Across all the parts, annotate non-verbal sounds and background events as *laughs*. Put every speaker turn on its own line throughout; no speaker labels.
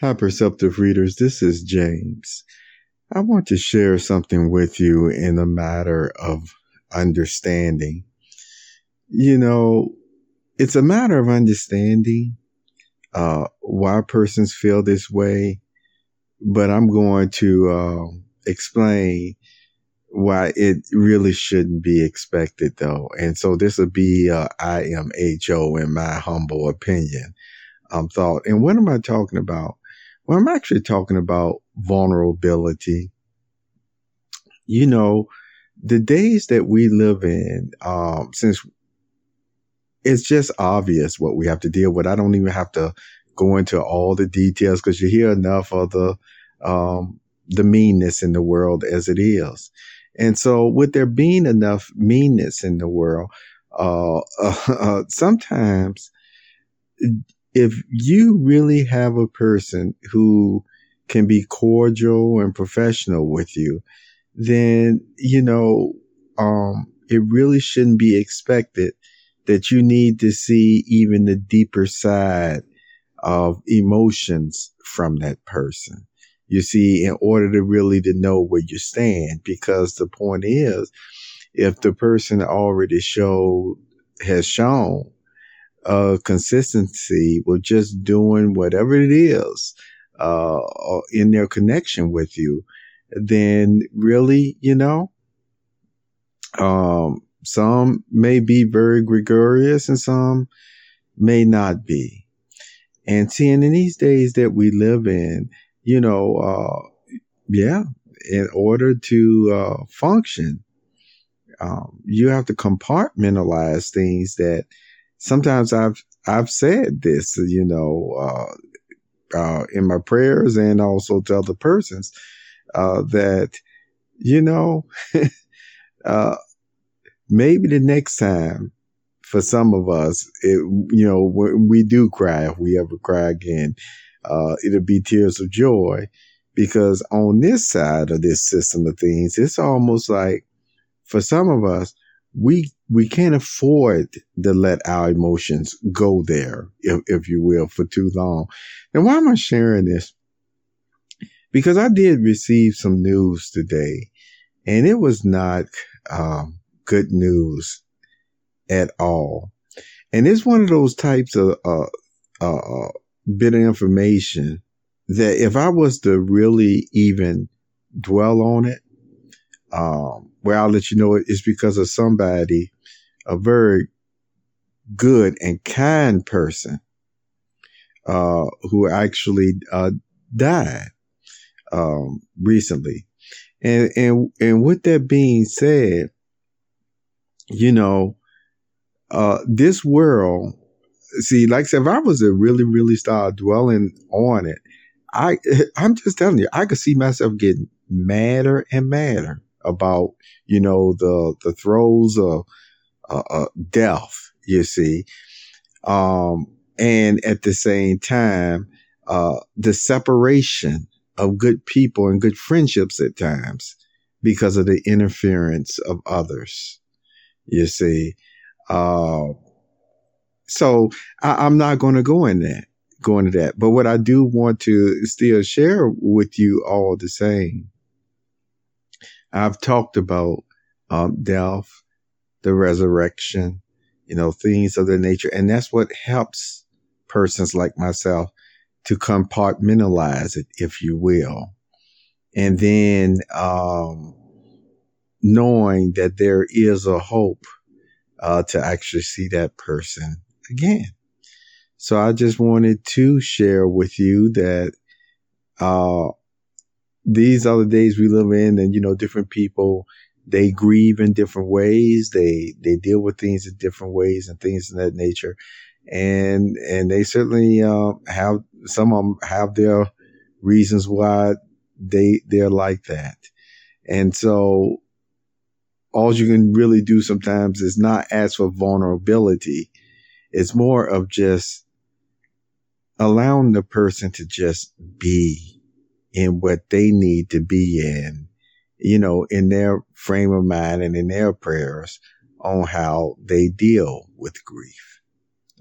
Hi, perceptive readers. This is James. I want to share something with you in the matter of understanding. You know, it's a matter of understanding uh, why persons feel this way, but I'm going to uh, explain why it really shouldn't be expected, though. And so this will be uh, IMHO in my humble opinion um, thought. And what am I talking about? Well, I'm actually talking about vulnerability. You know, the days that we live in, um, since it's just obvious what we have to deal with. I don't even have to go into all the details because you hear enough of the, um, the meanness in the world as it is. And so with there being enough meanness in the world, uh, *laughs* uh, sometimes if you really have a person who can be cordial and professional with you, then, you know, um, it really shouldn't be expected that you need to see even the deeper side of emotions from that person. You see, in order to really to know where you stand, because the point is, if the person already showed, has shown uh, consistency with just doing whatever it is uh, in their connection with you, then really, you know, um, some may be very gregarious and some may not be. And seeing in these days that we live in, you know, uh, yeah, in order to uh, function, um, you have to compartmentalize things that sometimes I've I've said this, you know, uh, uh, in my prayers and also to other persons uh, that you know *laughs* uh, maybe the next time for some of us, it, you know, we do cry, if we ever cry again, uh, it'll be tears of joy because on this side of this system of things, it's almost like for some of us, we we can't afford to let our emotions go there, if, if you will, for too long. And why am I sharing this? Because I did receive some news today, and it was not um, good news at all. And it's one of those types of uh, uh, uh, bit of information that if I was to really even dwell on it, um, where I'll let you know it's because of somebody, a very good and kind person, uh, who actually, uh, died, um, recently. And, and, and with that being said, you know, uh, this world, see, like I said, if I was to really, really start dwelling on it, I, *laughs* I'm just telling you, I could see myself getting madder and madder about, you know, the, the throes of uh, uh, death, you see. Um, and at the same time, uh, the separation of good people and good friendships at times because of the interference of others, you see. Uh, so I, I'm not going to go in that, go into that. But what I do want to still share with you all the same I've talked about um, death, the resurrection, you know, things of that nature. And that's what helps persons like myself to compartmentalize it, if you will. And then um, knowing that there is a hope uh, to actually see that person again. So I just wanted to share with you that uh, these are the days we live in and you know different people they grieve in different ways. They they deal with things in different ways and things of that nature. And and they certainly uh, have some of them have their reasons why they they're like that. And so all you can really do sometimes is not ask for vulnerability. It's more of just allowing the person to just be in what they need to be in, you know, in their frame of mind and in their prayers on how they deal with grief.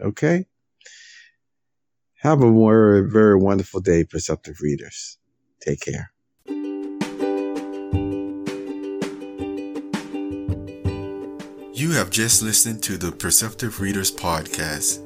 Okay. Have a very, very wonderful day, Perceptive Readers. Take care. You have just listened to the Perceptive Readers podcast.